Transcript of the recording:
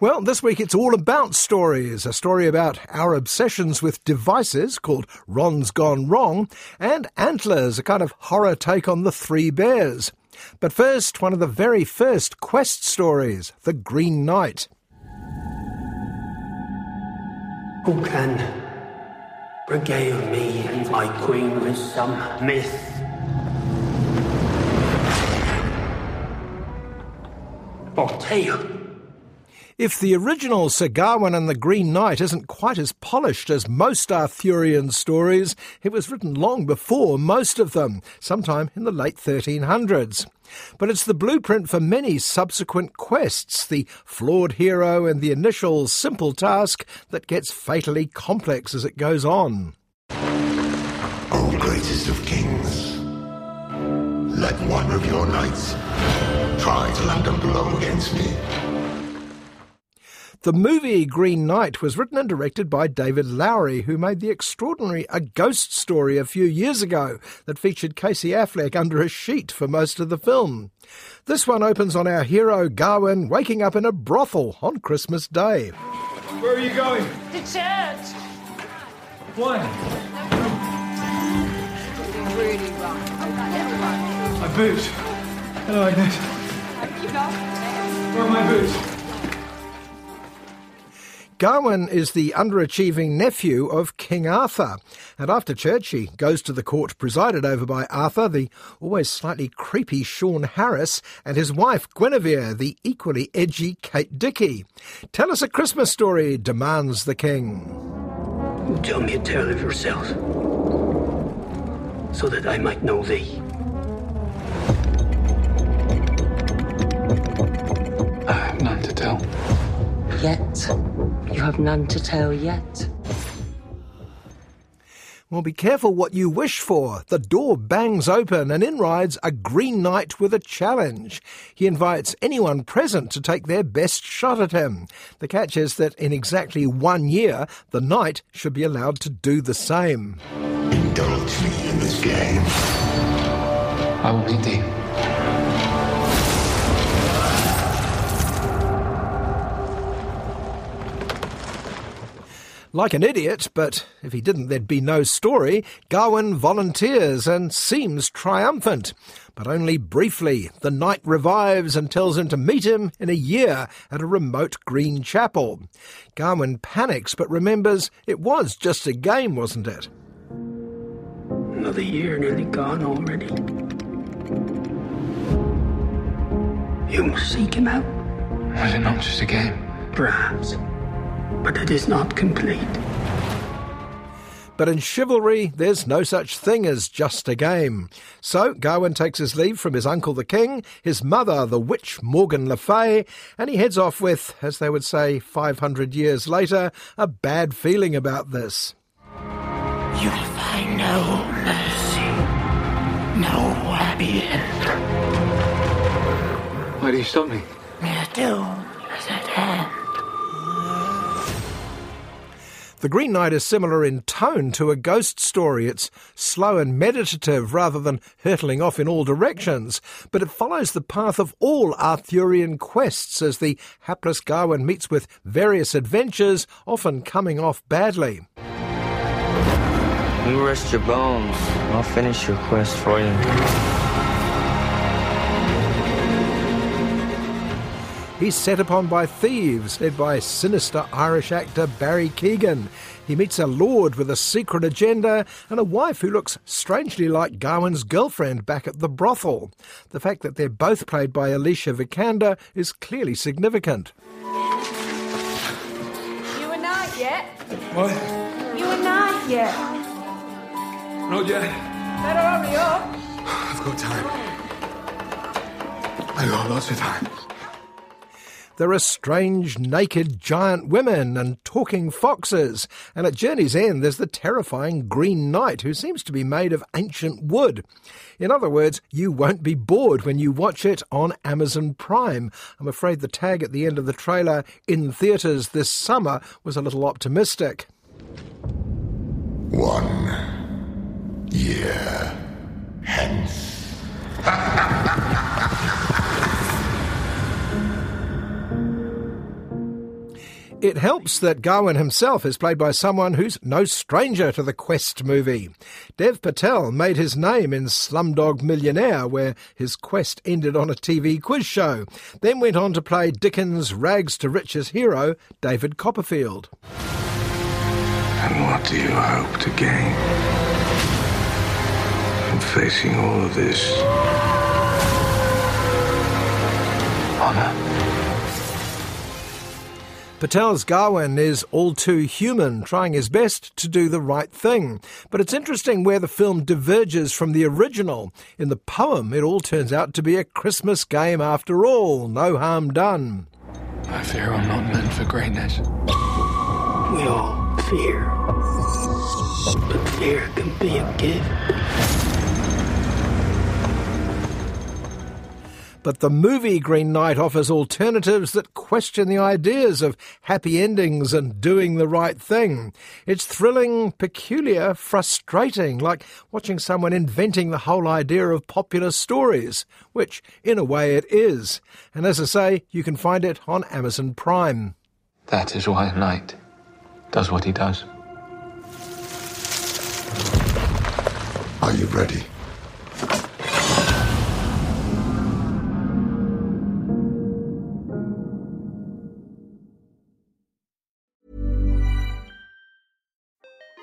Well, this week it's all about stories. A story about our obsessions with devices called Ron's Gone Wrong, and Antlers, a kind of horror take on the Three Bears. But first, one of the very first quest stories The Green Knight. Who can regale me and my queen with some myth? Or tale? If the original Sir Gawain and the Green Knight isn't quite as polished as most Arthurian stories, it was written long before most of them, sometime in the late 1300s. But it's the blueprint for many subsequent quests, the flawed hero and the initial simple task that gets fatally complex as it goes on. O greatest of kings, let one of your knights try to land a blow against me. The movie Green Knight was written and directed by David Lowery, who made the extraordinary A Ghost Story a few years ago that featured Casey Affleck under a sheet for most of the film. This one opens on our hero Gawain waking up in a brothel on Christmas Day. Where are you going? To church. Why? Really wrong. My boots. Hello, Agnes. Where are my boots? Gawain is the underachieving nephew of King Arthur, and after church he goes to the court presided over by Arthur, the always slightly creepy Sean Harris, and his wife Guinevere, the equally edgy Kate Dickie. Tell us a Christmas story, demands the king. Tell me a tale of yourself, so that I might know thee. I have none to tell. Yet. You have none to tell yet. Well, be careful what you wish for. The door bangs open and in rides a Green Knight with a challenge. He invites anyone present to take their best shot at him. The catch is that in exactly one year, the knight should be allowed to do the same. Indulge me in this game. I will beat thee. Like an idiot, but if he didn't, there'd be no story, Gawain volunteers and seems triumphant. But only briefly. The knight revives and tells him to meet him in a year at a remote green chapel. Gawain panics but remembers it was just a game, wasn't it? Another year nearly gone already. You must seek him out. Was it not just a game? Perhaps but it is not complete. But in chivalry, there's no such thing as just a game. So Gawain takes his leave from his uncle the king, his mother the witch Morgan Le Fay, and he heads off with, as they would say 500 years later, a bad feeling about this. You'll find no mercy, no happy end. Why do you stop me? Your doom is at hand. The Green Knight is similar in tone to a ghost story. It's slow and meditative rather than hurtling off in all directions, but it follows the path of all Arthurian quests as the hapless Gawain meets with various adventures, often coming off badly. You rest your bones. I'll finish your quest for you. He's set upon by thieves, led by sinister Irish actor Barry Keoghan. He meets a lord with a secret agenda and a wife who looks strangely like Gawain's girlfriend back at the brothel. The fact that they're both played by Alicia Vikander is clearly significant. You a knight yet? What? You a knight yet? Not yet. Better hurry up. I've got time. I got lots of time. There are strange, naked giant women and talking foxes, and at Journey's End there's the terrifying Green Knight who seems to be made of ancient wood. In other words, you won't be bored when you watch it on Amazon Prime. I'm afraid the tag at the end of the trailer, in theatres this summer, was a little optimistic. One year hence. It helps that Gawain himself is played by someone who's no stranger to the Quest movie. Dev Patel made his name in Slumdog Millionaire, where his quest ended on a TV quiz show, then went on to play Dickens' rags to riches hero, David Copperfield. And what do you hope to gain? In facing all of this honor. Patel's Gawain is all too human, trying his best to do the right thing. But it's interesting where the film diverges from the original. In the poem, it all turns out to be a Christmas game after all, no harm done. I fear I'm not meant for greatness. We all fear. But fear can be a gift. But the movie Green Knight offers alternatives that question the ideas of happy endings and doing the right thing. It's thrilling, peculiar, frustrating, like watching someone inventing the whole idea of popular stories, which, in a way, it is. And as I say, you can find it on Amazon Prime. That is why a knight does what he does. Are you ready?